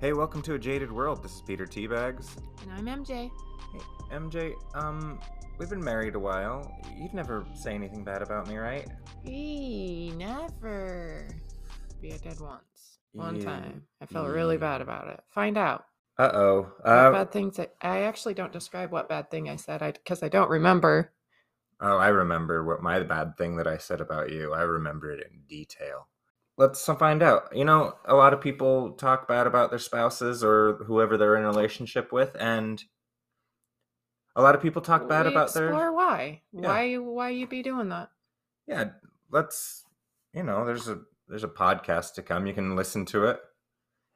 Hey, welcome to a jaded world. This is Peter Teabags. And I'm MJ. Hey, MJ, um, we've been married a while. You'd never say anything bad about me, right? Eee, never. Be I did once. One Yeah, time. I felt really bad about it. Find out. Uh-oh. What Uh bad things I, I actually don't describe what bad thing I said I because I don't remember. Oh, I remember what my bad thing that I said about you. I remember it in detail. Let's find out. You know, a lot of people talk bad about their spouses or whoever they're in a relationship with, and a lot of people talk bad We about explore their why. Yeah. Why why you be doing that? yeah let's you know there's a there's a podcast to come you can listen to it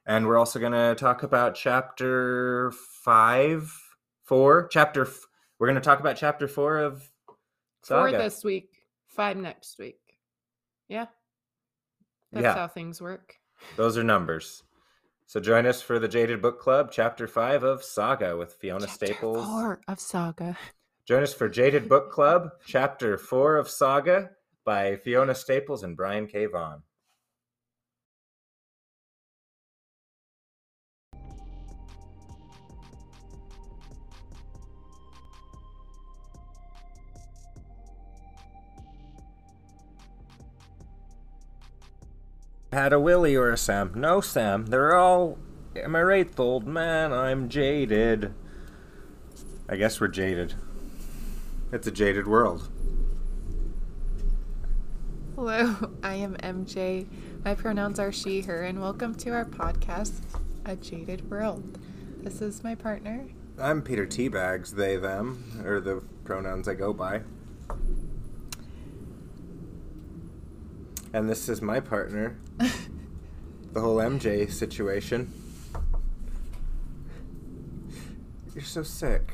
and we're also going to talk about chapter five four chapter f- we're going to talk about chapter four of Four this week, five next week. Yeah. That's Yeah. how things work. those are numbers so join us for the jaded book club chapter five of saga with fiona Chapter staples Four of Saga. join us for jaded book club chapter four of saga by fiona staples and brian k vaughan had a Willie or a Sam. No, Sam. They're all. Am I right, old man? I'm jaded. I guess we're jaded. It's a jaded world. Hello, I am MJ. My pronouns are she, her, and welcome to our podcast, A Jaded World. This is my partner. I'm Peter Teabags, they, them, or the pronouns I go by. And this is my partner, the whole MJ situation. You're so sick.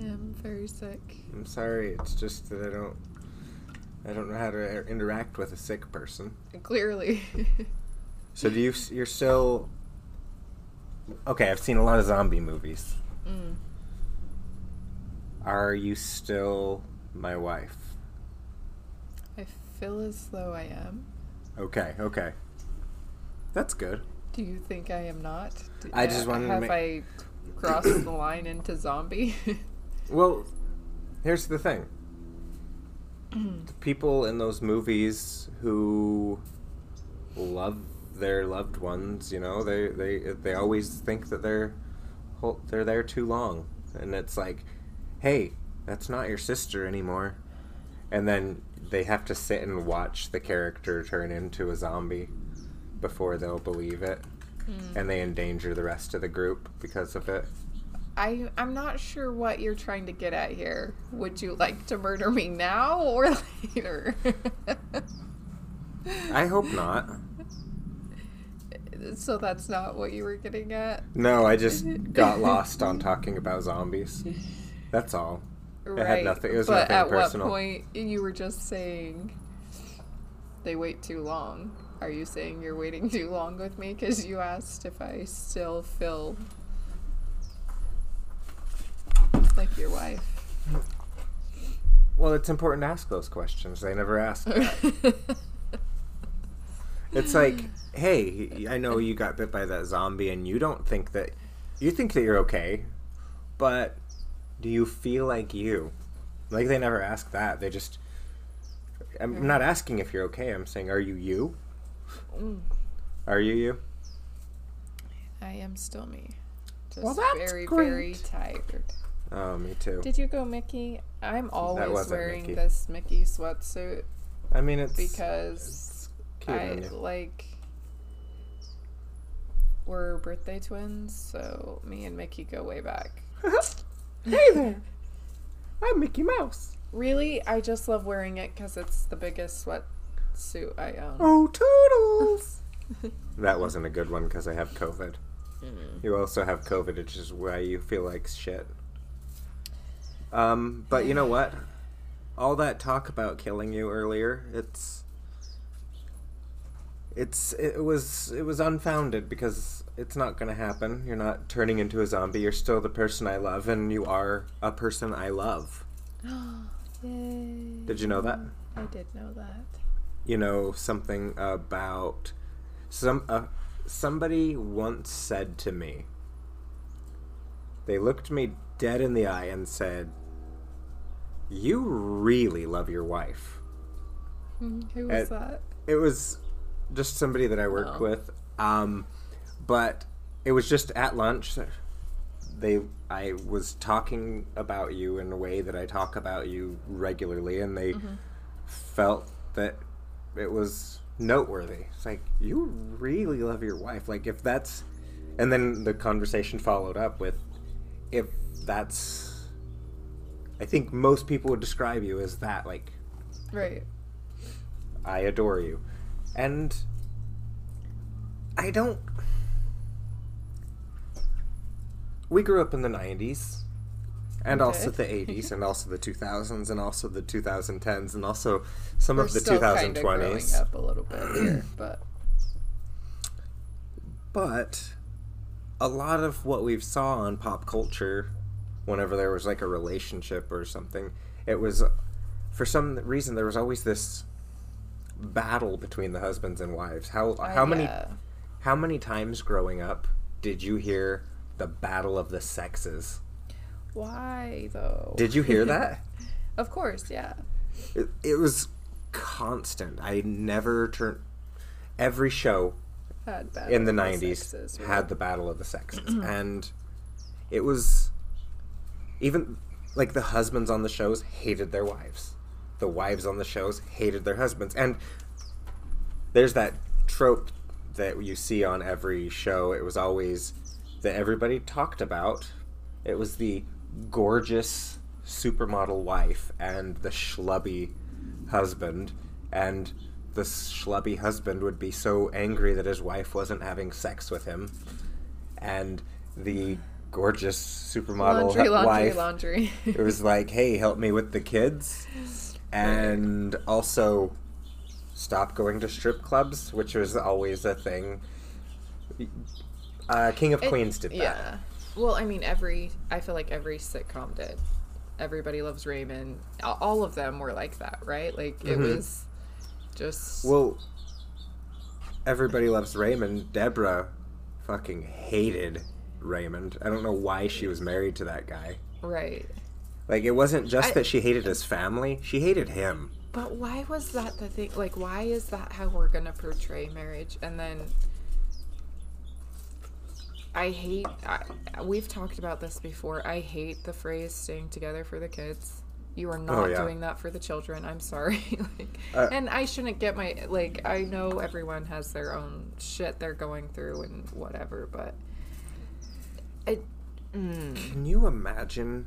I'm very sick. I'm sorry. It's just that I don't. I don't know how to interact with a sick person. Clearly. So do you? You're still. Okay, I've seen a lot of zombie movies. Mm. Are you still my wife? Feel as though I am. Okay, okay. That's good. Do you think I am not? Do- I just uh, wanted to Have make- I crossed the line into zombie? Well, here's the thing. the people in those movies who love their loved ones, you know, they they they always think that they're they're there too long, and it's like, hey, that's not your sister anymore, and then they have to sit and watch the character turn into a zombie before they'll believe it, hmm. and they endanger the rest of the group because of it. I I'm not sure what you're trying to get at here. Would you like to murder me now or later? I hope not. so that's not what you were getting at. No, I just got lost on talking about zombies. That's all. Right. had nothing- it was but nothing at personal. what point you were just saying they wait too long? Are you saying you're waiting too long with me because you asked if I still feel like your wife? Well, it's important to ask those questions. They never ask. that. it's like, hey, I know you got bit by that zombie, and you don't think that you think that you're okay, but do you feel like you? Like they never ask that. They just. I'm not asking if you're okay. I'm saying, are you you? Mm, Are you you? I am still me. Just Well, that's very, very great. tired. Oh, me too. Did you go Mickey? I'm always wearing Mickey. this Mickey sweatsuit I mean, it's because cute I you. like we're birthday twins, so me and Mickey go way back. hey there, I'm Mickey Mouse. Really, I just love wearing it because it's the biggest sweatsuit I own. Oh, toodles! that wasn't a good one because I have COVID. Mm. You also have COVID, which is why you feel like shit. Um, but you know what? All that talk about killing you earlier, it's it's it was it was unfounded because it's not going to happen. You're not turning into a zombie. You're still the person I love and you are a person I love. Yay. Did you know that? I did know that. you know something about some uh, somebody once said to me, they looked me dead in the eye and said, You really love your wife. Hmm, Who was Uh, that? It was just somebody that I work Oh. with. Um, but it was just at lunch. They, I was talking about you in a way that I talk about you regularly, and they mm-hmm. felt that it was noteworthy. It's like you really love your wife. Like if that's, and then the conversation followed up with, if that's, I think most people would describe you as that. Like Right. I adore you. And I don't. We grew up in the 90s, and We also did. the 80s, and also the 2000s, and also the 2010s, and also some We're of the still kind of growing 2020s. up a little bit here, but But a lot of what we've saw on pop culture, whenever there was like a relationship or something, it was for some reason there was always this battle between the husbands and wives. How uh, how many yeah. how many times growing up did you hear the battle of the sexes? Why though? Did you hear that? of course, yeah. it, it was constant. I never turned every show Had in the oral 90s sexes, right? had the battle of the sexes and it was even like the husbands on the shows hated their wives the wives on the shows hated their husbands and there's that trope that you see on every show it was always that everybody talked about it was the gorgeous supermodel wife and the schlubby husband and the schlubby husband would be so angry that his wife wasn't having sex with him and the gorgeous supermodel laundry, hu- laundry, wife laundry. it was like hey help me with the kids and also stop going to strip clubs which was always a thing uh, king of It- queens did that Yeah. Well, I mean, every I feel like every sitcom did. Everybody loves Raymond. All of them were like that, right? Like it Mhm. was just Well, everybody loves Raymond. Deborah fucking hated Raymond. I don't know why she was married to that guy. right. Like, it wasn't just I- that she hated his family, she hated him. But why was that the thing? Like, why is that how we're gonna portray marriage? And then I hate. I, we've talked about this before. I hate the phrase "staying together for the kids." You are not Oh, yeah. doing that for the children. I'm sorry. like, Uh, and I shouldn't get my like. I know everyone has their own shit they're going through and whatever, but it. Mm, Can you imagine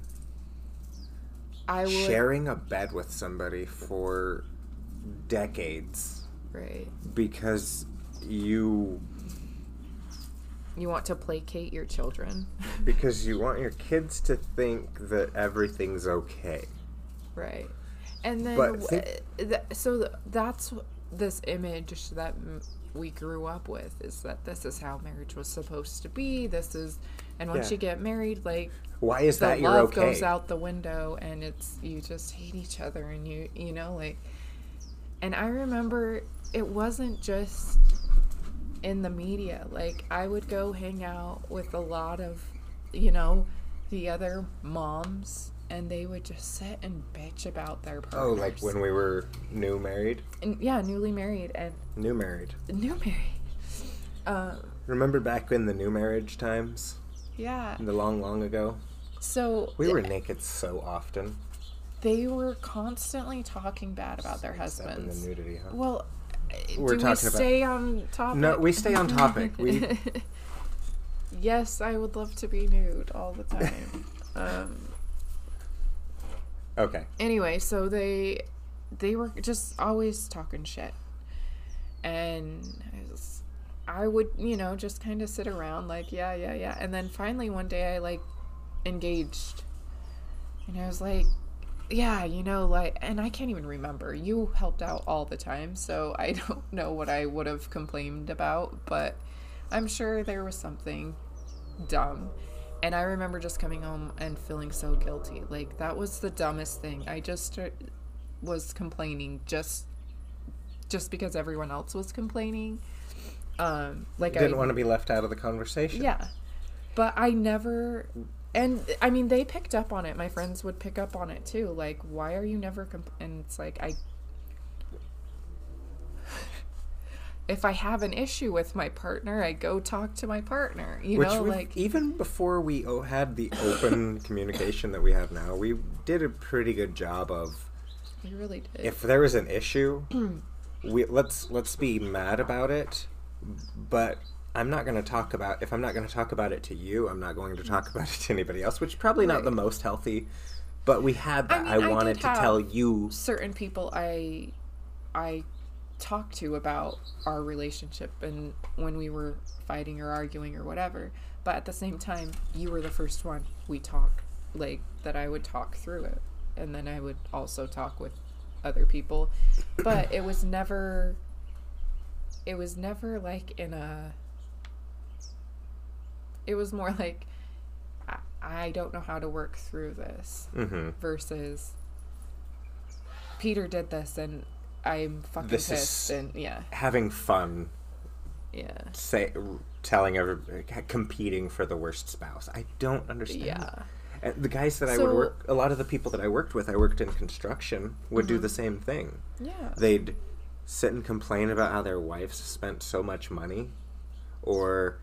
I would. sharing a bed with somebody for decades Right. because you You want to placate your children. because you want your kids to think that everything's okay. Right. And then, But think- th- so th- that's this image that m- we grew up with is that this is how marriage was supposed to be. This is, and once Yeah. you get married, like Why is that you're love okay? goes out the window, and it's you just hate each other, and you you know like. And I remember it wasn't just in the media. Like I would go hang out with a lot of, you know, the other moms, and they would just sit and bitch about their partners. Oh, like when we were new married? and, yeah, newly married and New married. new married. Um, Remember back in the new marriage times? yeah. The long, long ago? So We were naked so often. they were constantly talking bad about their Except in the husbands. nudity, huh? Well, We're do we talking about- stay on topic? No, we stay on topic. We yes, I would love to be nude all the time. um, Okay. anyway, so they they were just always talking shit, and I, was, I would you know just kind of sit around like yeah yeah yeah, and then finally one day I like engaged, and I was like. Yeah, you know, like, and I can't even remember. You helped out all the time, so I don't know what I would have complained about, but I'm sure there was something dumb. And I remember just coming home and feeling so guilty. Like that was the dumbest thing. I just uh, was complaining just just because everyone else was complaining. Um, like I Didn't I want to be left out of the conversation. yeah, but I never. And I mean, they picked up on it. My friends would pick up on it too. Like, why are you never? Comp-? And it's like I. If I have an issue with my partner, I go talk to my partner. You Which know, like even before we had the open communication that we have now, we did a pretty good job of you really did. if there was an issue, we let's let's be mad about it, but I'm not going to talk about if I'm not going to talk about it to you, I'm not going to mm. talk about it to anybody else, which is probably not the most healthy. But we had I that. mean, I, I wanted did to tell you. certain people I I talked to about our relationship and when we were fighting or arguing or whatever. But at the same time, you were the first one we talk like that I would talk through it. And then I would also talk with other people. But it was never it was never like in a it was more like I, I don't know how to work through this hmm versus Peter did this and I'm fucking This is- pissed and yeah Having fun, yeah say, telling every, competing for the worst spouse. I don't understand. yeah And the guys that I would work, a lot of the people that I worked with, I worked in construction, would Mm-hmm. do the same thing. yeah They'd sit and complain about how their wives spent so much money, or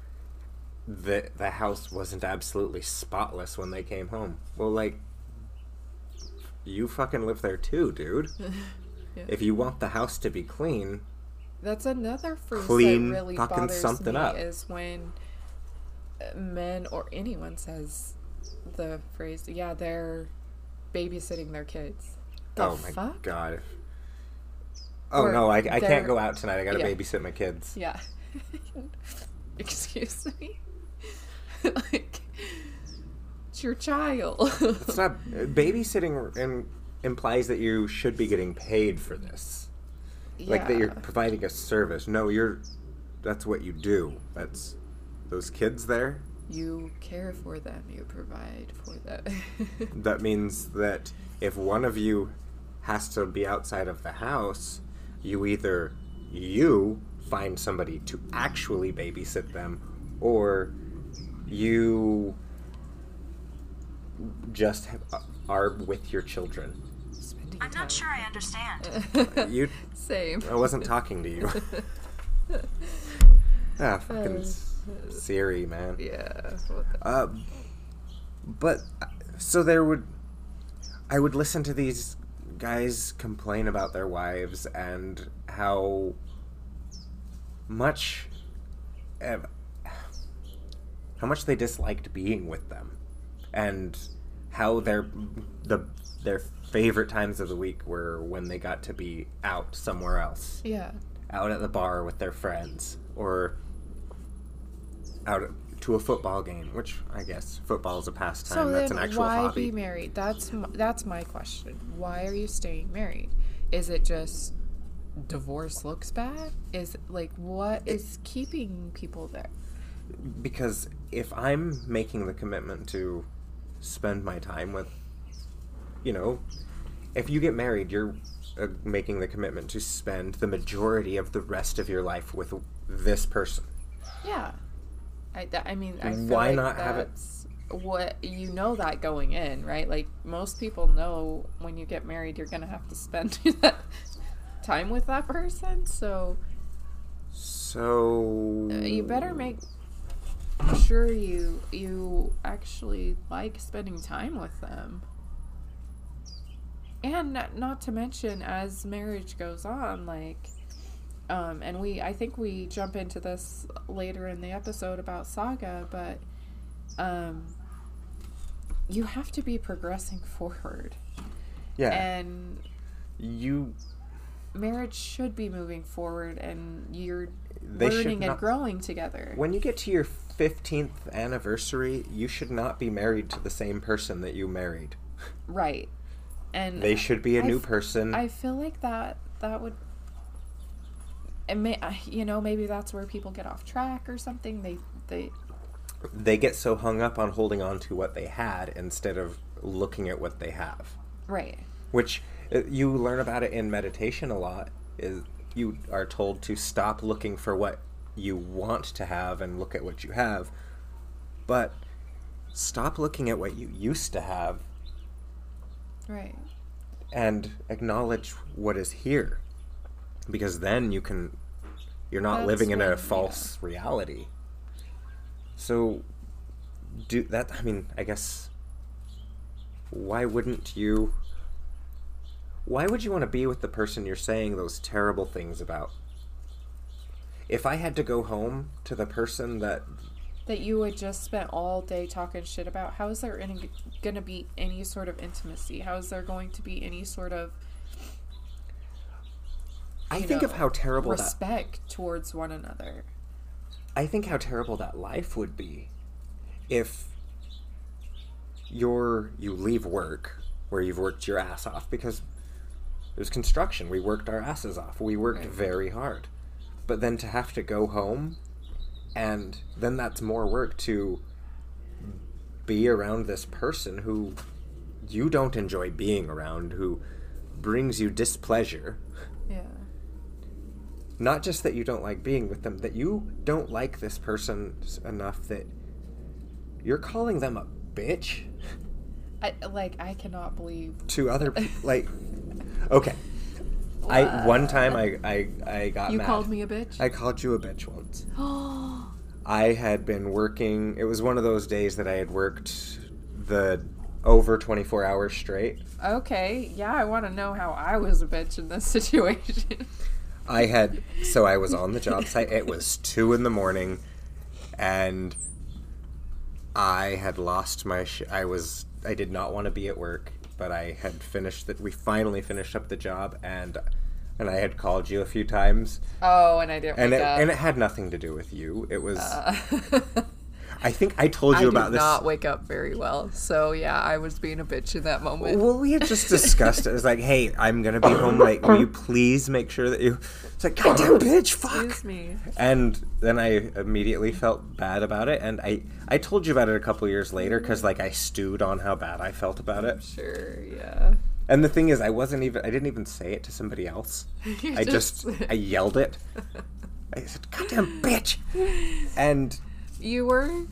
the the house wasn't absolutely spotless when they came home. Well, like, you fucking live there too, dude. Yeah. If you want the house to be clean, that's another phrase Clean that really fucking bothers something me up. is when uh, men or anyone says the phrase yeah they're babysitting their kids the oh my fuck god. Oh Or no, I, I can't go out tonight. I gotta Yeah. babysit my kids. yeah excuse me like it's your child It's not babysitting and implies that you should be getting paid for this. Like that you're providing a service. No, you're that's what you do. That's those kids there. You care for them, you provide for them. That means that if one of you has to be outside of the house, you either you find somebody to actually babysit them or you just have, are with your children. Spending I'm time. not sure I understand. You Same. I wasn't talking to you. ah, fucking S- Siri, man. yeah. what Uh, but uh, so there would, I would listen to these guys complain about their wives and how much, uh, how much they disliked being with them, and how their the their favorite times of the week were when they got to be out somewhere else Yeah. out at the bar with their friends or out to a football game, which I guess football is a pastime. So That's then, an actual why hobby. be married? That's m- that's my question. Why are you staying married? Is it just divorce looks bad? Is like what is keeping people there? Because if I'm making the commitment to spend my time with, you know, if you get married, you're uh, making the commitment to spend the majority of the rest of your life with this person. Yeah. I, that, I mean, I feel Why like not have it- what you know that going in, right? Like most people know when you get married, you're gonna have to spend that time with that person. So So uh, you better make sure you you actually like spending time with them. And not, not to mention, as marriage goes on, like, um, and we, I think we jump into this later in the episode about Saga, but, um, you have to be progressing forward. yeah, And you marriage should be moving forward, and you're They learning and not- growing together. When you get to your 15th anniversary, you should not be married to the same person that you married. Right. And They should be a I new f- person. I feel like that that would and may you know maybe that's where people get off track or something. They they they get so hung up on holding on to what they had instead of looking at what they have. right. Which uh, you learn about it in meditation a lot is you are told to stop looking for what you want to have and look at what you have. But stop looking at what you used to have Right. and acknowledge what is here. Because then you can you're not That's living in a yeah. false reality. So do that I mean, I guess why wouldn't you why would you want to be with the person you're saying those terrible things about? If I had to go home to the person that That you would just spent all day talking shit about, how is there any, gonna be any sort of intimacy? How is there going to be any sort of I think of how terrible that respect towards one another? I think how terrible that life would be if you're you leave work where you've worked your ass off because it was construction. We worked our asses off. We worked Right. very hard. But then to have to go home and then that's more work to be around this person who you don't enjoy being around, who brings you displeasure Yeah. not just that you don't like being with them, that you don't like this person enough that you're calling them a bitch I like I cannot believe to other people. like, okay, I one time I I, I got you mad. called me a bitch. I called you a bitch once. Oh, I had been working. It was one of those days that I had worked the over 24 hours straight. okay. Yeah, I want to know how I was a bitch in this situation. I had so I was on the job site. It was two in the morning, and I had lost my. Sh- I was. I did not want to be at work, but I had finished that. We finally finished up the job, and and I had called you a few times, oh, and I didn't and it up. and it had nothing to do with you. It was. Uh, I think I told I you did about this. I did not wake up very well, so yeah, I was being a bitch in that moment. Well, we had just discussed it. It was like, hey, I'm gonna be home late. Will you please make sure that you? It's like, goddamn bitch, fuck. Excuse me. And then I immediately felt bad about it, and I I told you about it a couple years later because like I stewed on how bad I felt about it. Sure, yeah. And the thing is, I wasn't even I didn't even say it to somebody else. I just I yelled it. I said, "Goddamn bitch!" And you were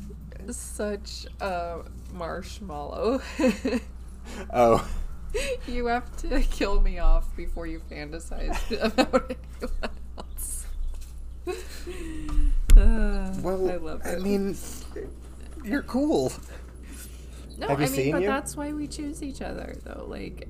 such a marshmallow. oh, you have to kill me off before you fantasize about anyone else. Uh, well, I love it. I mean, you're cool. no, have you I mean, but you? that's why we choose each other, though. Like,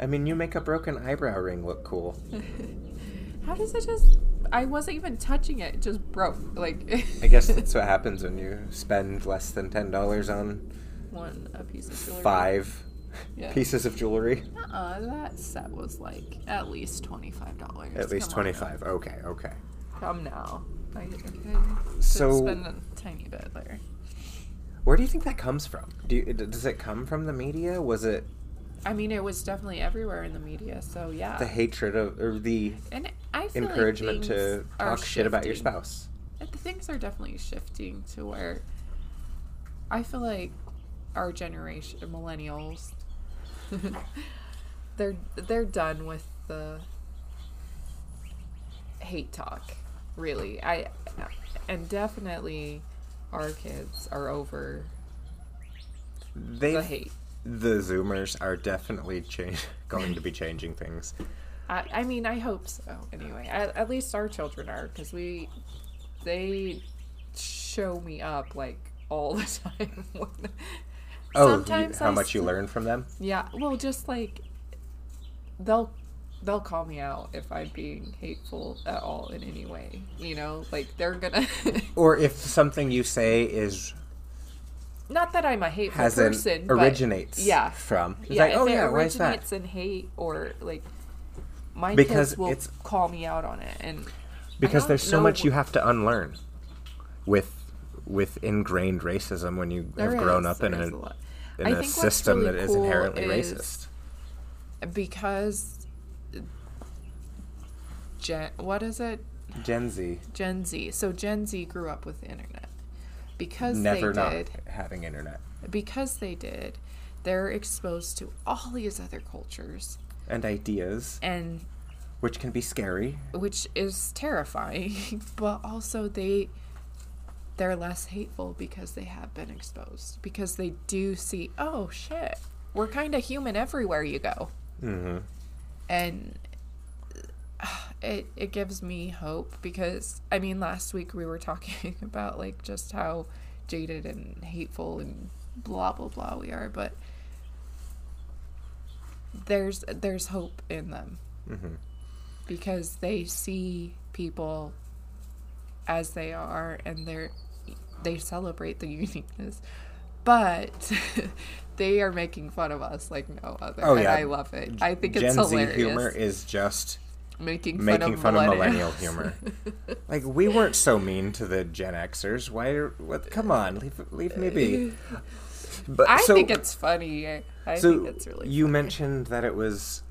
I mean, you make a broken eyebrow ring look cool. how does it just? I wasn't even touching it; it just broke. Like, I guess that's what happens when you spend less than ten dollars on one a piece of jewelry. five Yeah. pieces of jewelry. Uh, that set was like at least twenty five dollars. At least twenty five. Okay, okay. Come now. I, I So- spend a tiny bit there. Where do you think that comes from? Do you, does it come from the media? Was it I mean, it was definitely everywhere in the media. So yeah, the hatred of or the and encouragement like to talk shit about your spouse? And the things are definitely shifting to where I feel like our generation, millennials, they're they're done with the hate talk. Really, I and definitely our kids are over They the hate. The Zoomers are definitely change, going to be changing things. I, I mean, I hope so. Anyway, at, at least our children are because we, they show me up like all the time. Oh, you- how I much you learn from them? Yeah, well, just like they'll they'll call me out if I'm being hateful at all in any way. You know, like they're gonna. Or if something you say is Not that I'm a hateful has person, but- originates yeah, from. It's yeah. like, if oh it yeah, why is that? originates in hate or like my Because kids will it's- call me out on it, and Because there's so much you have to unlearn with with ingrained racism when you There have grown up in a is a in I a system really that is cool inherently is- racist. because Gen, what is it? Gen Z Gen Z. So Gen Z grew up with the internet. Because never they not did, having internet because they did, they're exposed to all these other cultures and ideas. and which can be scary. which is terrifying but also they they're less hateful because they have been exposed because they do see oh shit we're kind of human everywhere you go Mm-hmm. and it it gives me hope because I mean last week we were talking about like just how jaded and hateful and blah blah blah we are but there's there's hope in them Mm-hmm. because they see people as they are and they're they celebrate the uniqueness but they are making fun of us like no other Oh, and yeah. i love it i think it's Gen hilarious Z humor is just making fun, making of, fun of millennial humor. like we weren't so mean to the Gen Xers. Why? Are, what? Come on, leave leave me be. But i so, think it's funny i, I so think it's really you funny. mentioned that it was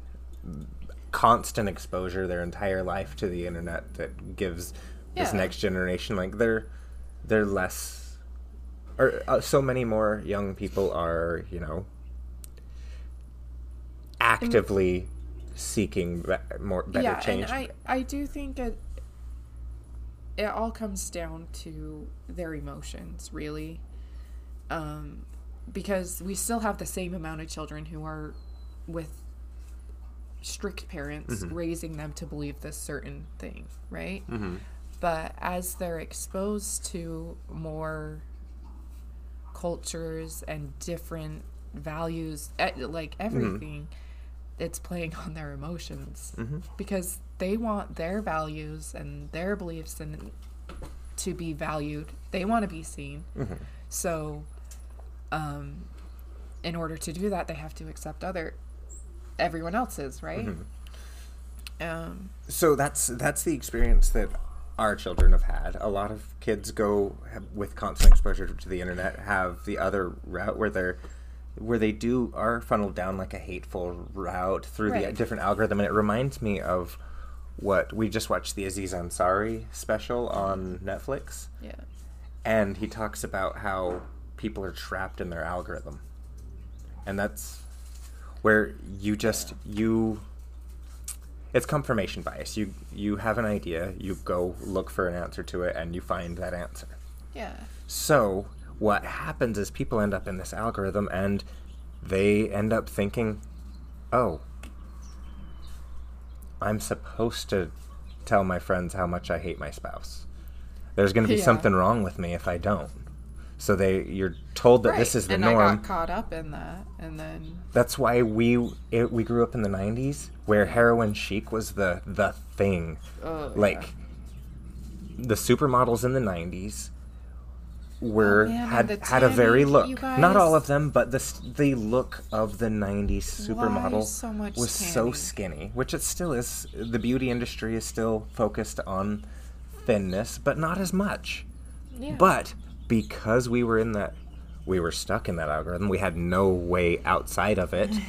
constant exposure their entire life to the internet that gives this next generation like they're they're less or uh, so many more young people are you know actively seeking be- more better yeah change and i i do think it it all comes down to their emotions really um because we still have the same amount of children who are with strict parents Mm-hmm. raising them to believe this certain thing right Mhm. but as they're exposed to more cultures and different values eh, like everything it's playing on their emotions Mhm. because they want their values and their beliefs and to be valued they want to be seen Mhm. so um in order to do that they have to accept other everyone else's right um so that's that's the experience that our children have had. A lot of kids go have, with constant exposure to the internet have the other route where they're where they do are funneled down like a hateful route through the different algorithm, and it reminds me of what we just watched the Aziz Ansari special on Netflix, yeah. And he talks about how people are trapped in their algorithm, and that's where you just you it's confirmation bias. You you have an idea, you go look for an answer to it, and you find that answer. yeah. So what happens is people end up in this algorithm, and they end up thinking, "Oh, I'm supposed to tell my friends how much I hate my spouse. There's going to be Yeah. something wrong with me if I don't." So they you're told that this is the and norm. I got caught up in that, and then That's why we it, we grew up in the '90s, where heroin chic was the the thing. oh, Like the supermodels in the '90s were Oh, man, had had a very look. Not all of them, but the the look of the '90s supermodel so much was so skinny, which it still is. The beauty industry is still focused on thinness, but not as much. yeah. But because we were in that, we were stuck in that algorithm. We had no way outside of it.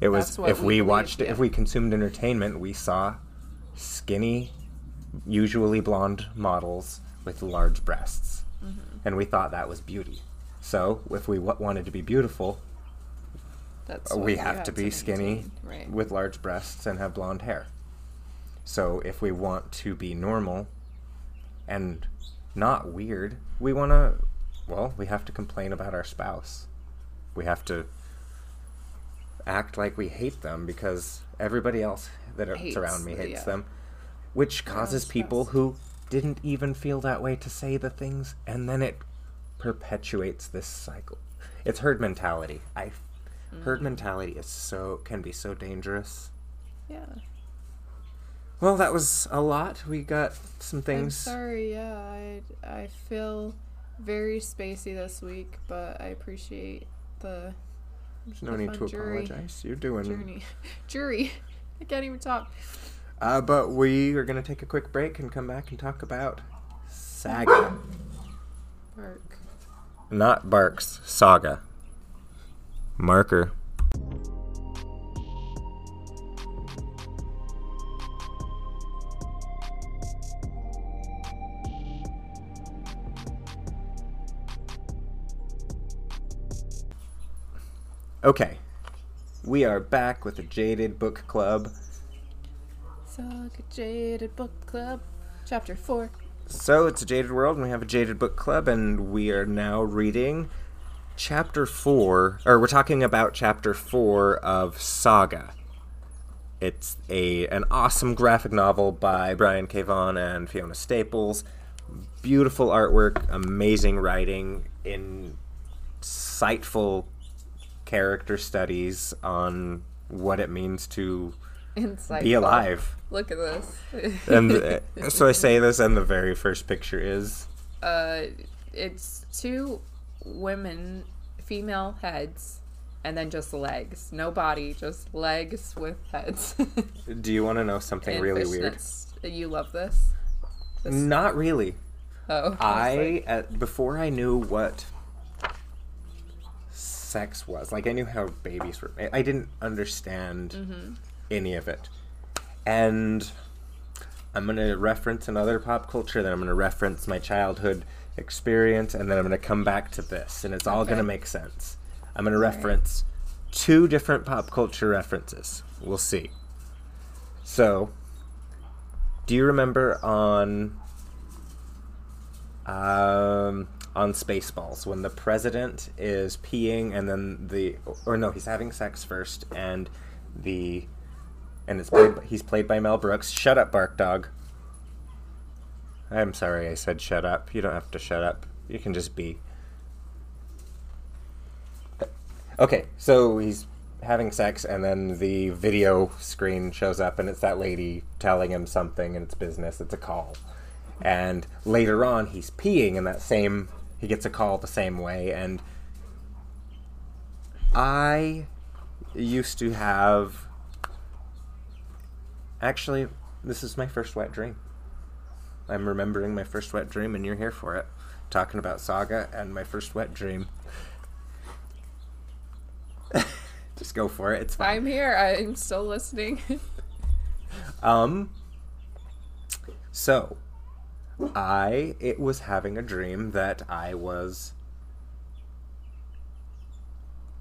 It was if we we, watched yeah. if we consumed entertainment, we saw skinny, usually blonde models with large breasts, Mm-hmm. And we thought that was beauty. So if we w- wanted to be beautiful, that's we have to be skinny right? with large breasts and have blonde hair. So if we want to be normal and not weird, we want to, well, we have to complain about our spouse. We have to act like we hate them because everybody else that are Hates, around me hates yeah. them, which causes people who didn't even feel that way to say the things, and then it perpetuates this cycle. It's herd mentality. I Mm. herd mentality is so can be so dangerous. Yeah. Well, that was a lot. We got some things. I'm sorry. Yeah, I I feel very spacey this week, but I appreciate the There's no the need to jury. apologize. You're doing. journey. Jury. I can't even talk. Uh, but we are gonna take a quick break and come back and talk about Saga. Bark. Not Barks. Saga. Marker. Okay. We are back with the Jaded Book Club. Saga Jaded Book Club, Chapter 4. So it's a Jaded World, and we have a Jaded Book Club, and we are now reading chapter four, or we're talking about chapter four of Saga. It's a an awesome graphic novel by Brian K. Vaughan and Fiona Staples. Beautiful artwork, amazing writing, insightful character studies on what it means to Insightful. be alive. Look at this. And uh, so I say this, and the very first picture is uh, it's two women, female heads, and then just legs. No body, just legs with heads. Do you want to know something And really weird? You love this? This- Not really. Oh, was I at, before I knew what sex was, like I knew how babies were. I, I didn't understand Mm-hmm. Any of it, and I'm gonna reference another pop culture. Then I'm gonna reference my childhood experience, and then I'm gonna come back to this, and it's all Okay. gonna make sense. I'm gonna right. reference two different pop culture references. We'll see. So, do you remember on um, on Spaceballs when the president is peeing and then the or no he's having sex first and the and it's played, he's played by Mel Brooks. Shut up, Bark Dog. I'm sorry I said shut up. You don't have to shut up. You can just be. Okay, so he's having sex, and then the video screen shows up, and it's that lady telling him something, and it's business. It's a call. And later on, he's peeing in that same. He gets a call the same way, and I used to have. Actually, this is my first wet dream. I'm remembering my first wet dream, and you're here for it. Talking about Saga and my first wet dream. Just go for it. It's fine. I'm here. I'm still listening. Um. So, I it was having a dream that I was.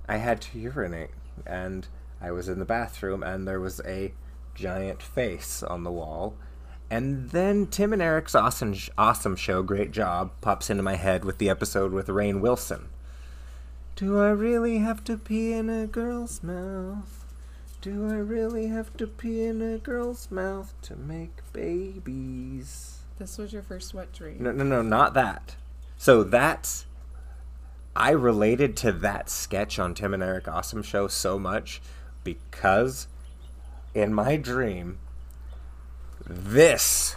I had to urinate, and I was in the bathroom, and there was a giant face on the wall. And then Tim and Eric's awesome, awesome show, great job, pops into my head with the episode with Rainn Wilson. Do I really have to pee in a girl's mouth? Do I really have to pee in a girl's mouth to make babies? this was your first wet dream. No, no, no, not that. So that's. I related to that sketch on Tim and Eric Awesome Show so much because in my dream, this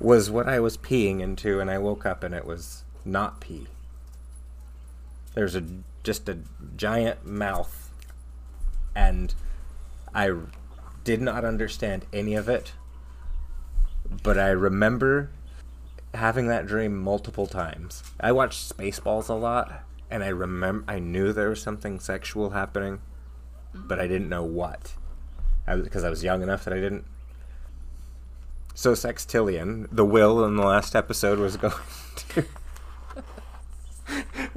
was what I was peeing into, and I woke up and it was not pee. There's a just a giant mouth, and I did not understand any of it, but I remember having that dream multiple times. I watched Spaceballs a lot, and I remember I knew there was something sexual happening, but I didn't know what. I because I was young enough that I didn't. So Sextillion, the will in the last episode was going to.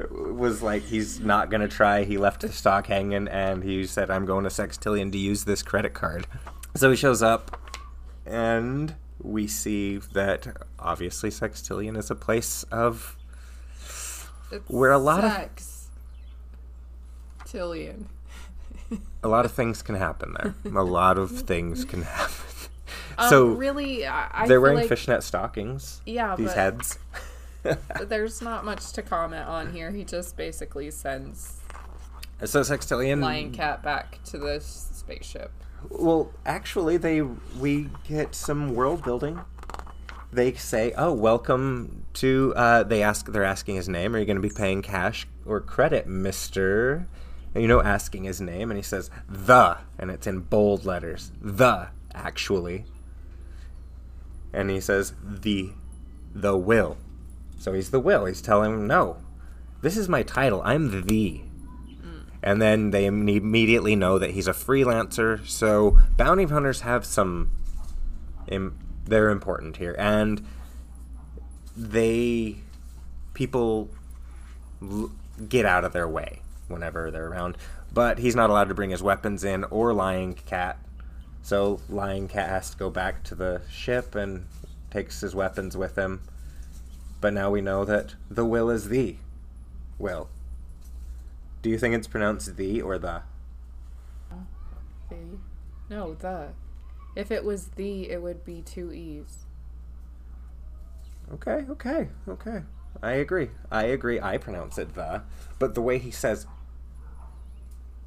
was like he's not gonna try. He left the stock hanging, and he said, "I'm going to Sextillion to use this credit card." So he shows up, and we see that obviously Sextillion is a place of It's Where a lot of- sex. Tillion. A lot of things can happen there. A lot of things can happen. Um, so really, I, I they're wearing like fishnet stockings. Yeah, these heads. there's not much to comment on here. He just basically sends so Sextillion. Lying Cat back to the spaceship. Well, actually, they we get some world building. They say, "Oh, welcome to." Uh, they ask. They're asking his name. Are you going to be paying cash or credit, Mister? And you know, asking his name, and he says, "The," and it's in bold letters. The actually. And he says, "The, the will." So he's the will. He's telling him, "No, this is my title. I'm the." Mm. and then they immediately know that he's a freelancer. So bounty hunters have some, Im- they're important here, and they people l- get out of their way whenever they're around. But he's not allowed to bring his weapons in or Lying Cat So Lying Cat has to go back to the ship and takes his weapons with him. But now we know that the will is the will. Do you think it's pronounced the or the? The. No, the. If it was the, it would be two E's. Okay, okay, okay. I agree. I agree. I pronounce it the, but the way he says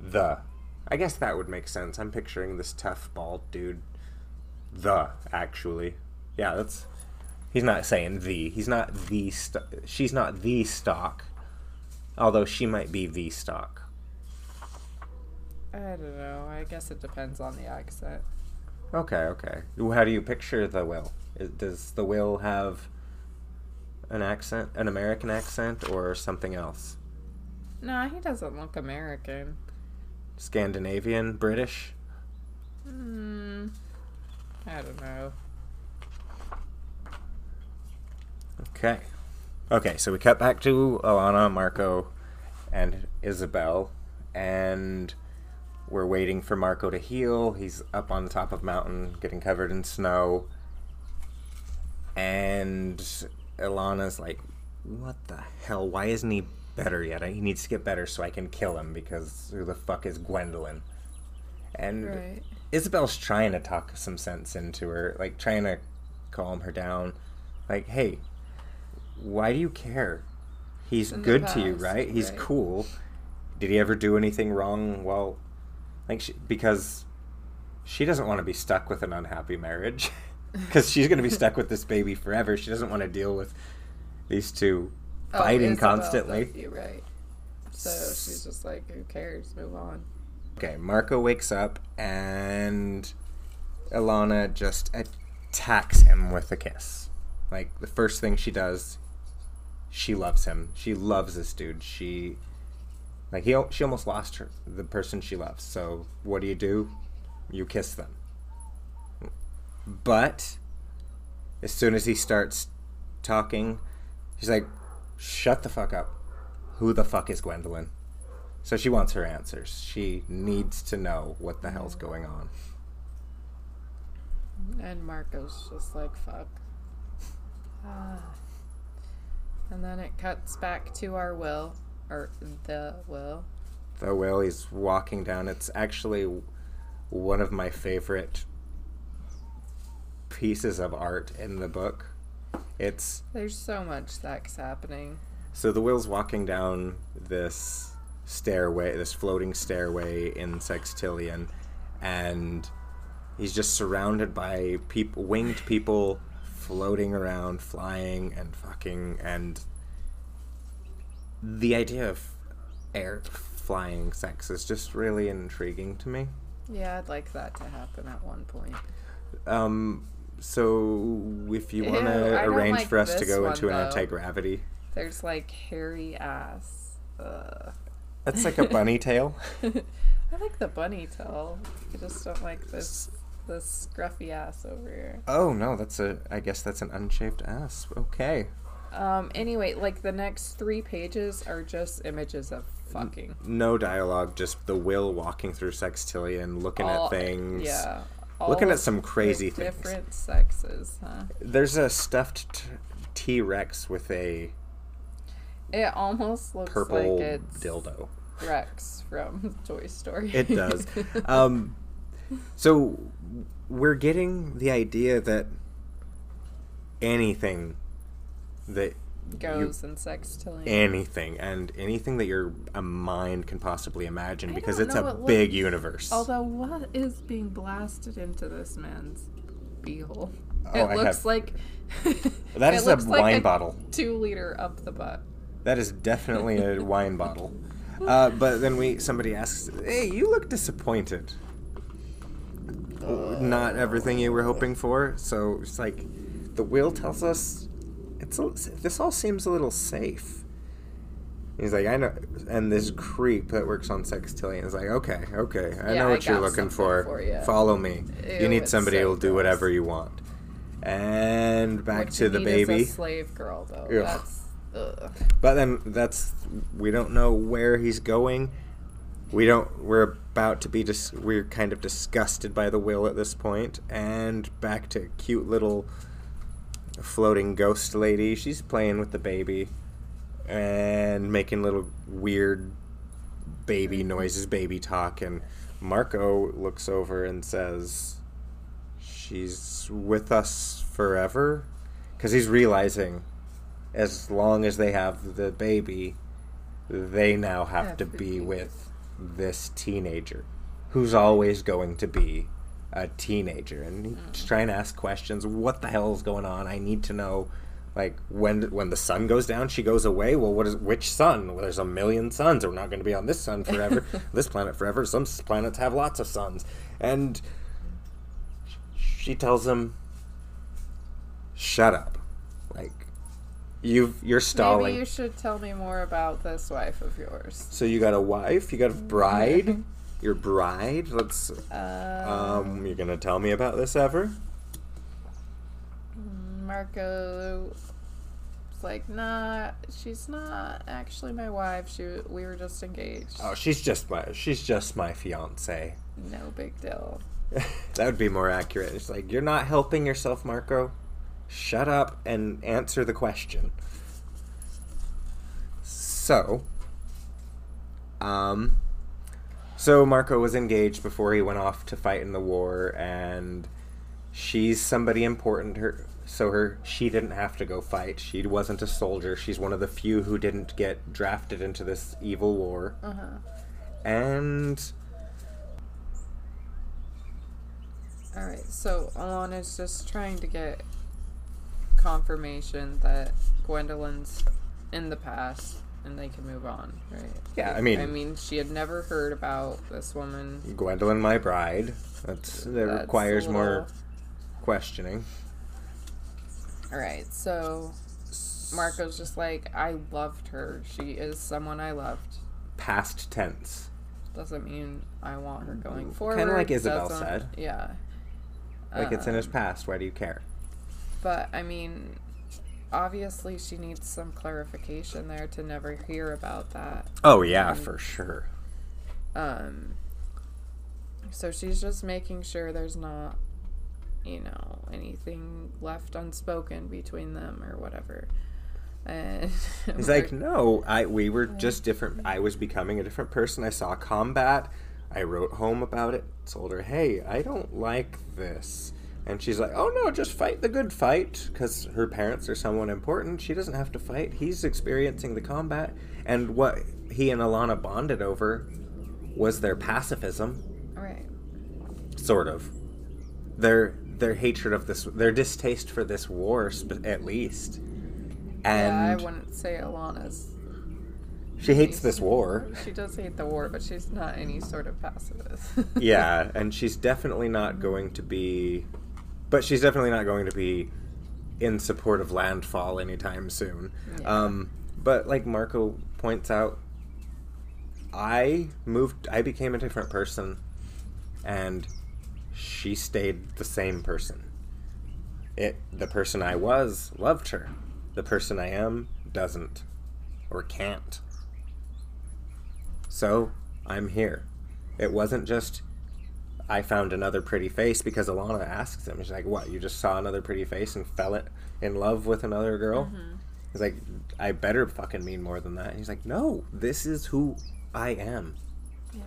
the, I guess that would make sense. I'm picturing this tough bald dude. The actually, yeah, that's. He's not saying the. He's not the. St- she's not the Stalk, although she might be the Stalk. I don't know. I guess it depends on the accent. Okay, okay. How do you picture the will? Does the will have an accent, an American accent, or something else? No, he doesn't look American. Scandinavian, British? Hmm. I don't know. Okay. Okay, so we cut back to Alana, Marko, and Izabel, and we're waiting for Marko to heal. He's up on the top of mountain, getting covered in snow. And Alana's like, What the hell? Why isn't he better yet? He needs to get better so I can kill him because who the fuck is Gwendolyn? And Right. Izabel's trying to talk some sense into her, like trying to calm her down. Like, hey, why do you care? He's In good to you, right? He's right. cool. Did he ever do anything wrong? Well, like, she, because she doesn't want to be stuck with an unhappy marriage. Because she's going to be stuck with this baby forever. She doesn't want to deal with these two Oh, fighting Izabel, constantly. You're right. So she's just like, who cares? Move on. Okay, Marko wakes up and Alana just attacks him with a kiss. Like the first thing she does, she loves him. She loves this dude. She like he she almost lost her the person she loves. So what do you do? You kiss them. But as soon as he starts talking, she's like, "Shut the fuck up. Who the fuck is Gwendolyn?" So she wants her answers. She needs to know what the hell's going on. And Marko's just like, fuck. Ah. And then it cuts back to our will, or the will. The will he's walking down. It's actually one of my favorite pieces of art in the book. It's There's so much that's happening. so the will's walking down this stairway, this floating stairway in Sextillion, and he's just surrounded by people, winged people floating around, flying and fucking, and the idea of air flying sex is just really intriguing to me. Yeah, I'd like that to happen at one point. Um, so if you want to arrange like for us to go one, into an anti gravity, There's like hairy ass. Ugh. that's like a bunny tail. I like the bunny tail. I just don't like this this scruffy ass over here. Oh no, that's a. I guess that's an unshaved ass. Okay. Um. Anyway, like the next three pages are just images of fucking. No dialogue, just the will walking through Sextillion, looking all- at things. Yeah. Looking at some crazy things. Different sexes, huh? There's a stuffed T Rex with a It almost looks purple like it's dildo. Rex from Toy Story. It does. um, so we're getting the idea that anything that Goes in sextillion. anything and anything that your a mind can possibly imagine I because it's a big look- universe. Although, what is being blasted into this man's beehole? Oh, it I looks have- like that is a looks like wine bottle. two liter up the butt. That is definitely a wine bottle. Uh, but then we somebody asks, "Hey, you look disappointed. Not everything you were hoping for." So it's like the will tells us it's a, this all seems a little safe. He's like, I know, and this creep that works on Sextillion is like, okay, okay, I Yeah, know I what you're looking for. for ya." Follow me. Ew, you need somebody so who'll do whatever you want. And back What to you the baby. Slave girl, though. Ugh. That's ugh. But then that's we don't know where he's going. we don't. We're about to be. Dis- we're kind of disgusted by the will at this point, and back to cute little floating ghost lady. She's playing with the baby and making little weird baby noises, baby talk, and Marko looks over and says, "She's with us forever," because he's realizing, as long as they have the baby, they now have Have to to be be with this teenager, who's always going to be a teenager, and he's trying to ask questions. What the hell is going on? I need to know. Like when when the sun goes down, she goes away. Well, what is which sun? Well, there's a million suns. We're not going to be on this sun forever, this planet forever. Some planets have lots of suns, and she tells him, "Shut up!" Like you've you're stalling. Maybe you should tell me more about this wife of yours. So you got a wife, you got a bride, your bride. Let's. Uh, Um, you're gonna tell me about this ever? Marko was like, nah, she's not actually my wife. She we were just engaged. Oh, she's just my she's just my fiance. No big deal. that would be more accurate. It's like you're not helping yourself, Marko. Shut up and answer the question. So, um, so Marko was engaged before he went off to fight in the war, and she's somebody important. Her so her she didn't have to go fight. She wasn't a soldier. She's one of the few who didn't get drafted into this evil war, Uh huh. and All right. So Alana's just trying to get confirmation that Gwendolyn's in the past and they can move on, right? Yeah, I mean- I mean, she had never heard about this woman. Gwendolyn, my bride. That's that That's requires more questioning. All right. So Marko's just like, I loved her. She is someone I loved. Past tense. Doesn't mean I want her going forward. Kinda like Izabel Doesn't- said. Yeah. Like it's in his Um, past. Why do you care? But I mean, obviously she needs some clarification there to never hear about that. Oh yeah, um, for sure. Um so she's just making sure there's not you know anything left unspoken between them or whatever. And He's like, no, I we were just different. I was becoming a different person. I saw combat. I wrote home about it. Told her, hey, I don't like this. And she's like, oh no, just fight the good fight because her parents are someone important. She doesn't have to fight. He's experiencing the combat, and what he and Alana bonded over was their pacifism. all right. sort of their their hatred of this their distaste for this war sp- at least yeah, I wouldn't say Alana's she hates this war She does hate the war, but she's not any sort of pacifist. yeah and she's definitely not going to be but she's definitely not going to be in support of landfall anytime soon. Yeah. um but like marko points out i moved i became a different person and she stayed the same person. It the person i was loved her. The person i am doesn't or can't. So i'm here. It wasn't just I found another pretty face because Alana asks him, she's like, What, you just saw another pretty face and fell it in love with another girl? Mm-hmm. He's like, I better fucking mean more than that. And He's like, No, this is who I am. yeah.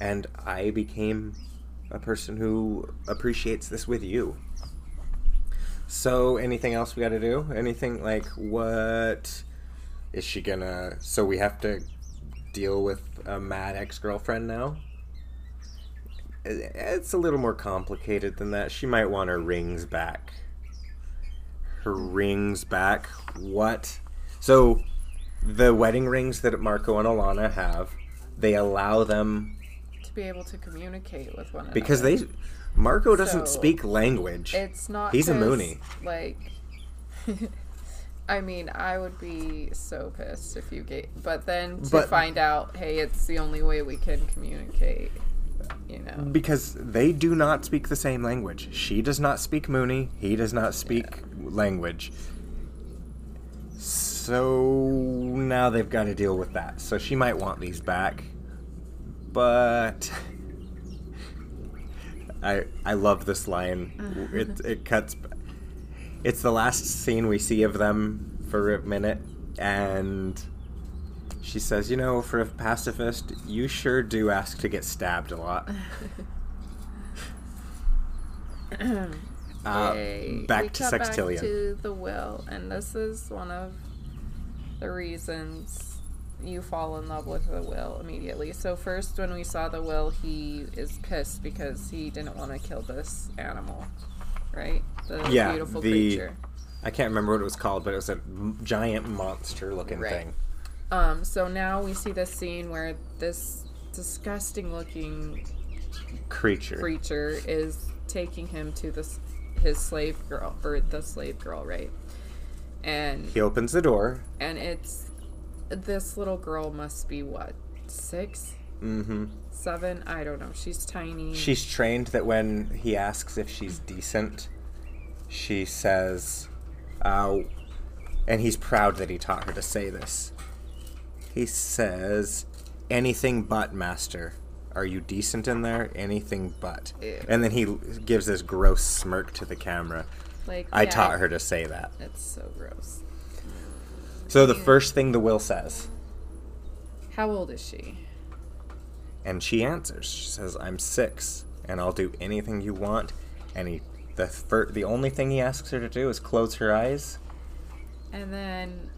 And I became a person who appreciates this with you. So, anything else we gotta do? Anything like, what is she gonna. So, we have to deal with a mad ex girlfriend now? It's a little more complicated than that. She might want her rings back. Her rings back? What? So, the wedding rings that Marko and Alana have, they allow them To be able to communicate with one another. because they. Marko doesn't So, speak language. It's not. He's a Moonie. Like, I mean, I would be so pissed if you gave. But then to But- find out, hey, it's the only way we can communicate. You know. Because they do not speak the same language. She does not speak Moonie. He does not speak language. So now they've got to deal with that. So she might want these back. but I I love this line. Uh-huh. It it cuts. It's the last scene we see of them for a minute, and she says, "You know, for a pacifist, you sure do ask to get stabbed a lot." Uh, back We to Sextillion. Back to the will, and this is one of the reasons you fall in love with the will immediately. So first, when we saw the will, he is pissed because he didn't want to kill this animal, right? The Yeah, beautiful the- creature. I can't remember what it was called, but it was a m- giant monster-looking Right. thing. Um, so now we see this scene where this disgusting looking Creature. creature is taking him to this his slave girl or the slave girl, right? And He opens the door. and it's this little girl must be what six, Mm-hmm. seven? I don't know. She's tiny. She's trained that when he asks if she's decent, she says, uh, and he's proud that he taught her to say this. He says, anything but, master. Are you decent in there? Anything but. Ew. And then he gives this gross smirk to the camera. like I yeah, taught her to say that. It's so gross. So the first thing the will says, How old is she? and she answers. She says, "I'm six, and I'll do anything you want." And he, the fir- the only thing he asks her to do is close her eyes, And then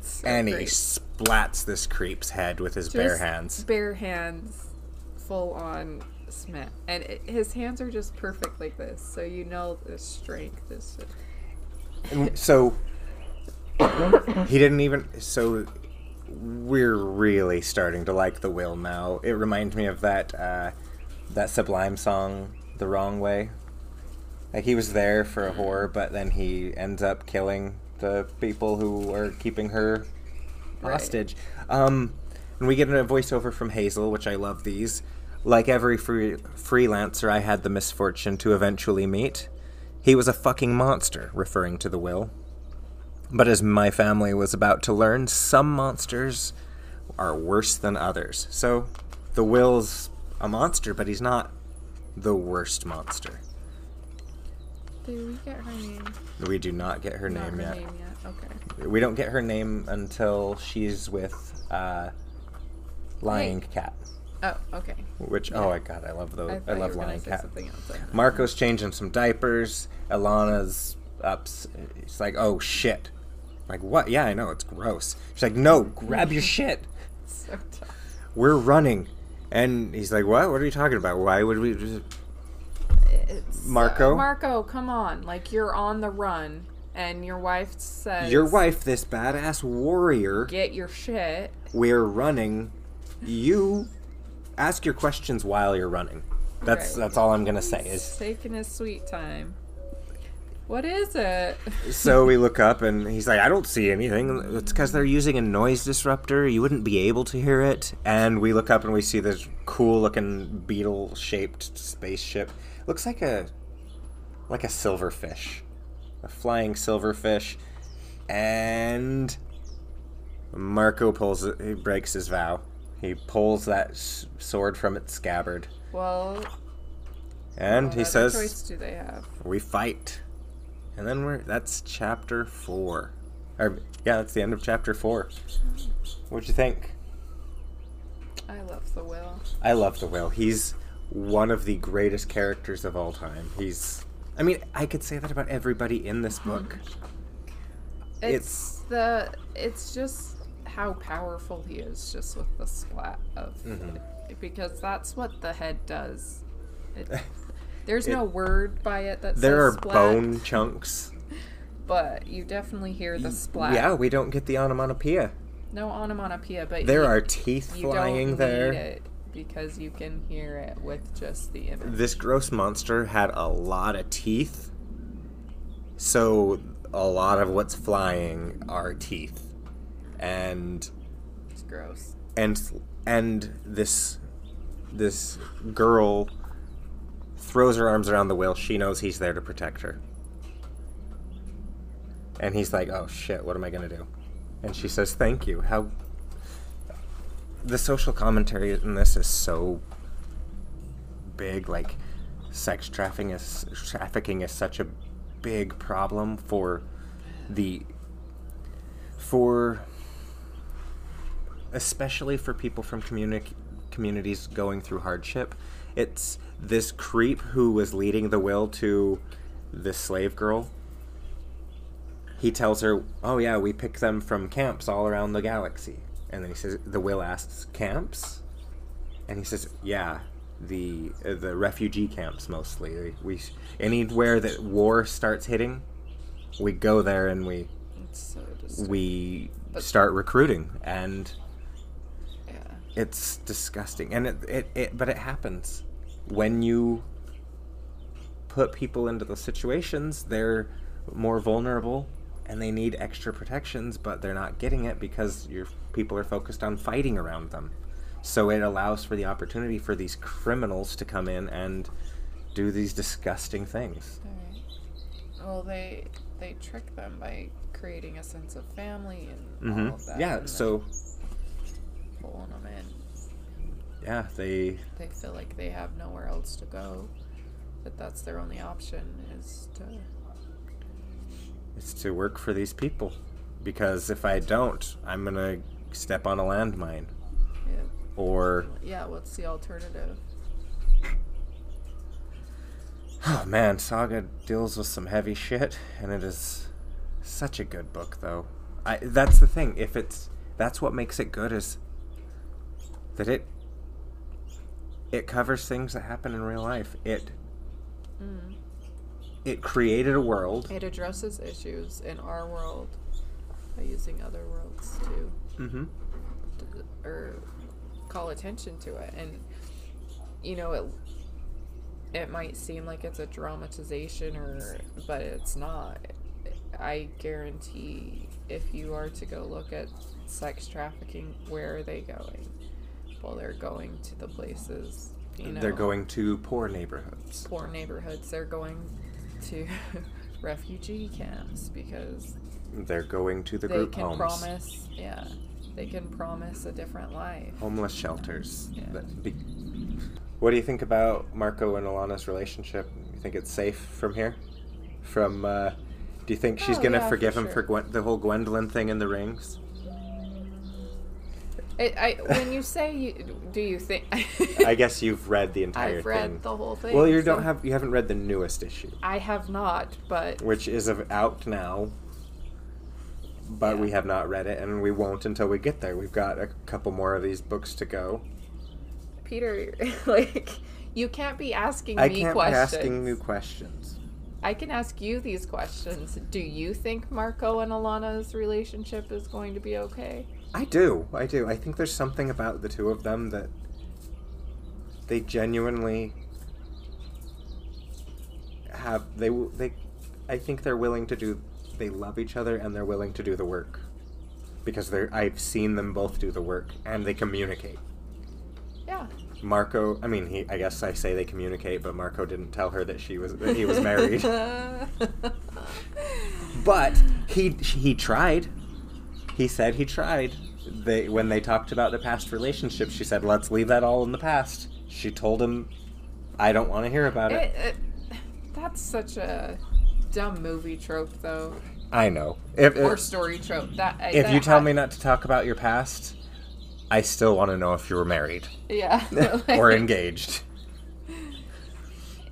so and he splats this creep's head with his bare hands. Bare hands, full on smack, and it, his hands are just perfect like this, so you know the strength is. Just, so he didn't even. So we're really starting to like the will now. It reminds me of that uh, that Sublime song, "The Wrong Way." Like he was there for a whore, but then he ends up killing the people who are keeping her Right. hostage. Um, and we get a voiceover from Hazel, which I love these. Like every free- freelancer I had the misfortune to eventually meet, he was a fucking monster, referring to the will. But as my family was about to learn, some monsters are worse than others. So the will's a monster, but he's not the worst monster. Did we get her name? We do not get her Not name her yet. name yet. Okay. We don't get her name until she's with uh, Lying Cat. Oh, okay. Which oh my god, I love those. I, you love were gonna Lion say Cat. something else. I don't know. Marko's changing some diapers. Alana's up. It's like, oh shit. Like what? Yeah, I know it's gross. She's like, no, grab your shit. So tough. We're running. And he's like, what? What are you talking about? Why would we? It's, Marko? Marko, come on! Like you're on the run, and your wife says, Your wife, this badass warrior. get your shit." We're running. You ask your questions while you're running. That's Right. that's all I'm gonna say. Is Taking his sweet time. What is it? So we look up and he's like, I don't see anything. It's because they're using a noise disruptor. You wouldn't be able to hear it. And we look up and we see this cool looking beetle shaped spaceship. Looks like a like a silverfish. A flying silverfish. And Marko pulls he breaks his vow. He pulls that s- sword from its scabbard. Well, And what he says, choice do they have? we fight and then we're that's chapter four or yeah that's the end of chapter four what'd you think I love the will. i love the will he's one of the greatest characters of all time he's i mean i could say that about everybody in this book It's, the. It's just how powerful he is, just with the splat of Mm-hmm. it, because that's what the head does. It, there's no word by it that there are splat, bone chunks but you definitely hear the splat. yeah we don't get the onomatopoeia No onomatopoeia, but there you, are teeth flying there it because you can hear it with just the image. this gross monster had a lot of teeth so a lot of what's flying are teeth and It's gross. and and this this girl throws her arms around the Will. she knows he's there to protect her and he's like oh shit what am i going to do and she says thank you how the social commentary in this is so big. Like, sex trafficking is trafficking is such a big problem for the for especially for people from communi- communities going through hardship. It's this creep who was leading the will to this slave girl. He tells her, "Oh yeah, we pick them from camps all around the galaxy." And then he says, "The will asks, camps?" And he says, "Yeah, the uh, the refugee camps mostly. We anywhere that war starts hitting, we go there and we It's so we But- start recruiting and yeah. it's disgusting and it, it, it but it happens when you put people into those situations they're more vulnerable and they need extra protections but they're not getting it because your people are focused on fighting around them so it allows for the opportunity for these criminals to come in and do these disgusting things Alright. Well, they they trick them by creating a sense of family and all mm-hmm. of that. yeah so pulling them in. yeah they They feel like they have nowhere else to go. That that's their only option is to. It's to work for these people. Because if I don't, I'm going to step on a landmine. Yeah. Or, Yeah. What's the alternative? oh man, Saga deals with some heavy shit, and it is such a good book, though. I, that's the thing. If it's, that's what makes it good is that it, it covers things that happen in real life. It, Mm. it created a world. It addresses issues in our world by using other worlds to Mm-hmm. or call attention to it. And you know it it might seem like it's a dramatization or but it's not. I guarantee if you are to go look at sex trafficking where are they going? Well they're going to the places you know. They're going to poor neighborhoods. poor neighborhoods. They're going to refugee camps because They're going to the they group can homes. promise yeah they can promise a different life homeless shelters. Yeah. be- what do you think about Marko and Alana's relationship? You think it's safe from here? From uh, do you think she's Oh, gonna yeah, for forgive him sure. for Gwen- the whole Gwendolyn thing in the rings? It, I when you say you, do you think? I guess you've read the entire I've read thing. the whole thing. well, you so- don't have you haven't read the newest issue, I have not, but which is of, out now. But we have not read it, and we won't until we get there. We've got a couple more of these books to go. Peter, like, you can't be asking I me can't questions. be asking new questions. I can ask you these questions. Do you think Marko and Alana's relationship is going to be okay? I do. I do. I think there's something about the two of them that they genuinely have they they I think they're willing to do they love each other and they're willing to do the work. Because they're I've seen them both do the work and they communicate. Yeah. Marko, I mean, he I guess I say they communicate, but Marko didn't tell her that she was that he was married. But he he tried. He said he tried. They when they talked about the past relationship, she said, "Let's leave that all in the past." She told him, "I don't want to hear about it." It, it, that's such a dumb movie trope, though, I know. If or if, story trope. That if that you tell me not to talk about your past, I still want to know if you were married yeah, or engaged.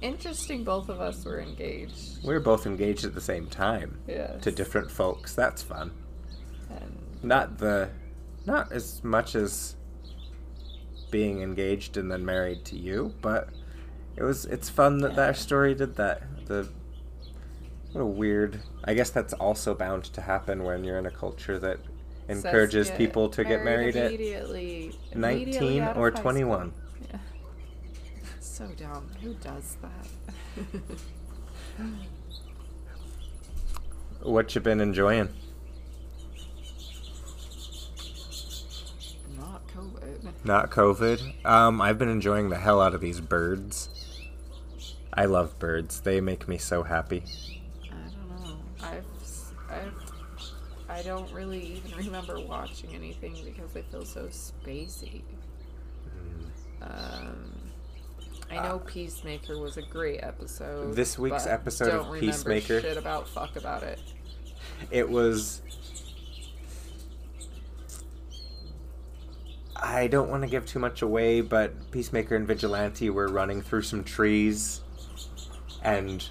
Interesting. Both of us were engaged. We were both engaged at the same time Yes. to different folks. That's fun. And Not the, not as much as being engaged and then married to you, but it was. It's fun that Yeah. that story did that. The what a weird. I guess that's also bound to happen when you're in a culture that encourages get people to get married at immediately, 19 immediately or 21. Yeah. So dumb. Who does that? What you been enjoying? Not COVID. Not COVID. Um, I've been enjoying the hell out of these birds. I love birds. They make me so happy. I don't. I've, I don't really even remember watching anything because I feel so spacey. Um, I know Peacemaker was a great episode. This week's episode of Peacemaker- Shit about fuck about it. It was. I don't want to give too much away, but Peacemaker and Vigilante were running through some trees, and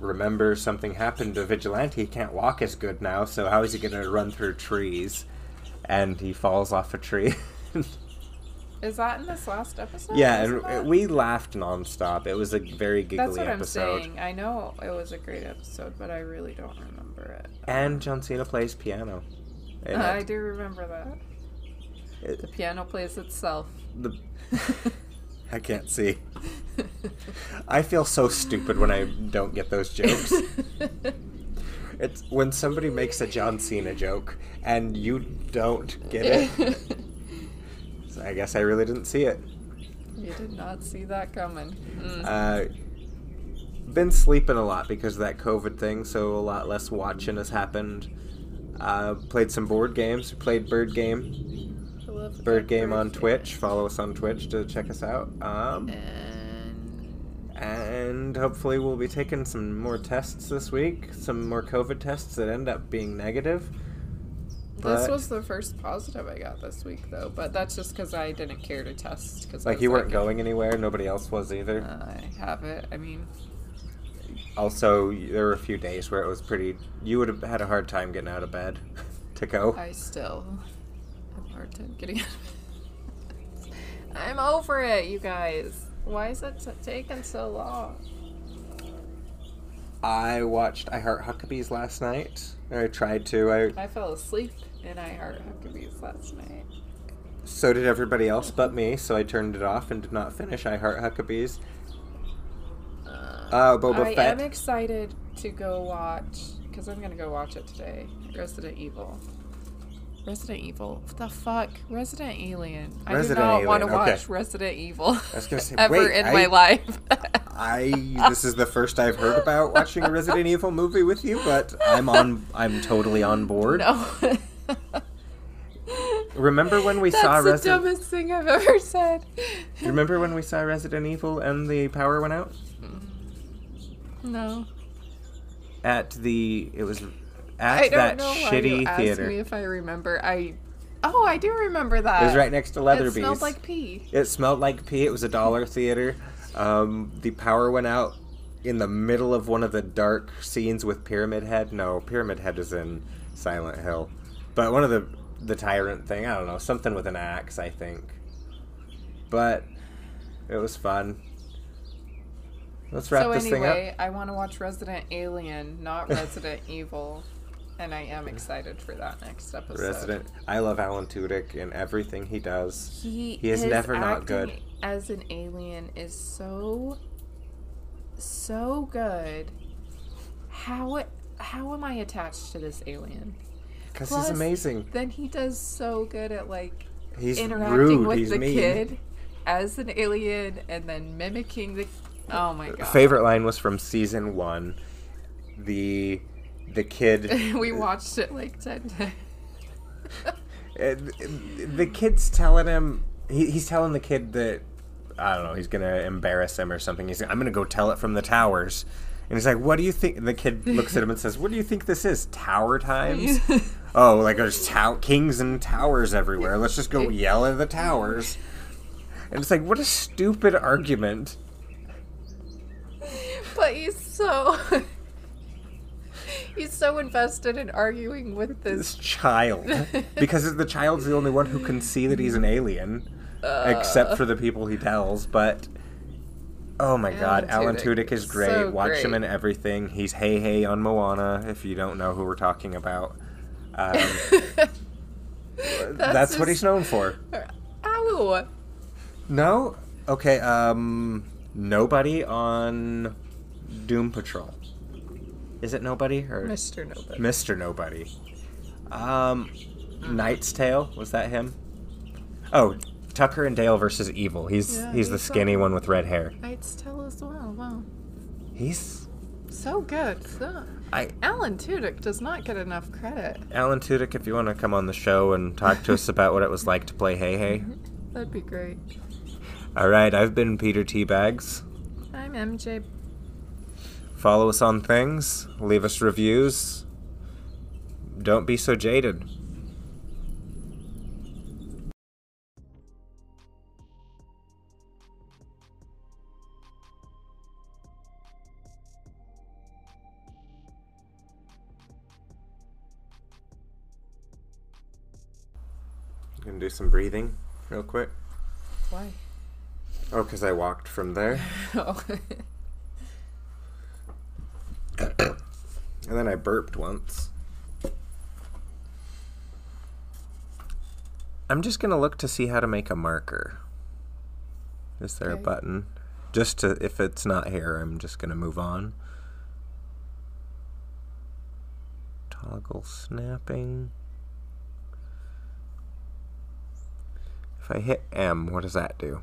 remember something happened to Vigilante. He can't walk as good now, so how is he going to run through trees? And he falls off a tree. Is that in this last episode? yeah, that- and we laughed nonstop. It was a very giggly That's what episode. I'm saying. I know it was a great episode, but I really don't remember it. And John Cena plays piano. I do remember that. It- The piano plays itself. the I can't see. I feel so stupid when I don't get those jokes. It's when somebody makes a John Cena joke and you don't get it. So I guess I really didn't see it. you did not see that coming. Mm. Uh, been sleeping a lot because of that COVID thing, so a lot less watching has happened. Uh, played some board games. Played Bird Game. That Bird Game bird on. Twitch. Follow us on Twitch to check us out. Um, And and hopefully we'll be taking some more tests this week. Some more COVID tests that end up being negative. this was the first positive I got this week, though. But that's just because I didn't care to test. Cause Like you weren't going anywhere. Nobody else was either. I have it. I mean, Also, there were a few days where it was pretty. You would have had a hard time getting out of bed to go. I still hard time getting out of it. I'm over it, you guys. Why is it t- taking so long? I watched I Heart Huckabees last night. Or I tried to. I I fell asleep and I heart Huckabees last night. so did everybody else but me. So I turned it off and did not finish I Heart Huckabees. Uh, Boba I Fett. am excited to go watch because I'm gonna go watch it today. Resident Evil. Resident Evil. What the fuck? Resident Alien. I do not want to Alien, okay. watch Resident Evil. I was gonna say, ever wait, in I- my life. I this is the first I've heard about watching a Resident Evil movie with you, but I'm on. I'm totally on board. no. Remember when we That's saw the Resident? dumbest thing I've ever said. Remember when we saw Resident Evil and the power went out No. at the? It was at don't that know why shitty asked theater. me if I remember. I. Oh, I do remember that. It was right next to Leatherby. It Leatherby's. smelled like pee. It smelled like pee. It was a dollar theater. Um, the power went out in the middle of one of the dark scenes with Pyramid Head. No, Pyramid Head is in Silent Hill, but one of the the tyrant thing. I don't know, something with an axe, I think. But it was fun. Let's wrap so this thing up. anyway, I want to watch Resident Alien, not Resident Evil, and I am excited for that next episode. Resident. I love Alan Tudyk and everything he does. He, He is never not good. As an alien is so, so good. How how am I attached to this alien? Because he's amazing. Then he does so good at like He's interacting rude. with he's the mean. kid as an alien and then mimicking the. Oh my uh, god! favorite line was from season one. The the kid we watched it like ten times. the kid's telling him he, he's telling the kid that I don't know he's gonna embarrass him or something. He's I'm gonna go tell it from the towers. And he's like, "What do you think?" The kid looks at him and says, "What do you think this is? Tower times? oh, like there's tow- kings and towers everywhere. Let's just go yell at the towers." And it's like, what a stupid argument. but he's so. He's so invested in arguing with this this. child. Because the child's the only one who can see that he's an alien except for the people he tells but oh my god alan Alan Tudyk tudyk is great. so watch him in everything. He's Heihei on moana if you don't know who we're talking about. Um, that's, what his- he's known for. Ow! no? Okay um nobody on doom patrol is it nobody or Mr. Nobody. Mr. Nobody. Um, Knight's Tale was that him? Oh, Tucker and Dale versus Evil. He's Yeah, he's the skinny on- one with red hair. Knight's Tale as well. Wow. He's So good. So. I Alan Tudyk does not get enough credit. Alan Tudyk, if you want to come on the show and talk to us about what it was like to play Heihei. That'd be great. All right, I've been Peter Teabags. I'm MJ. Follow us on things. Leave us reviews. Don't be so jaded. Gonna do some breathing real quick. Why? Oh, because I walked from there. Oh. Then I burped once. I'm just gonna look to see how to make a marker. Is there a button? Just to, if it's not here, I'm just gonna move on. Toggle snapping. If I hit M, what does that do?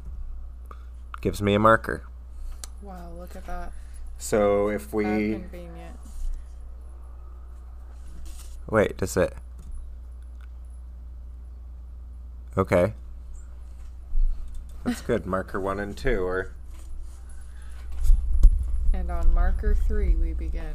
Gives me a marker. wow, look at that. So if How we convenient. Wait, does it? Okay, that's good. Marker one and two, or And on marker three, we begin.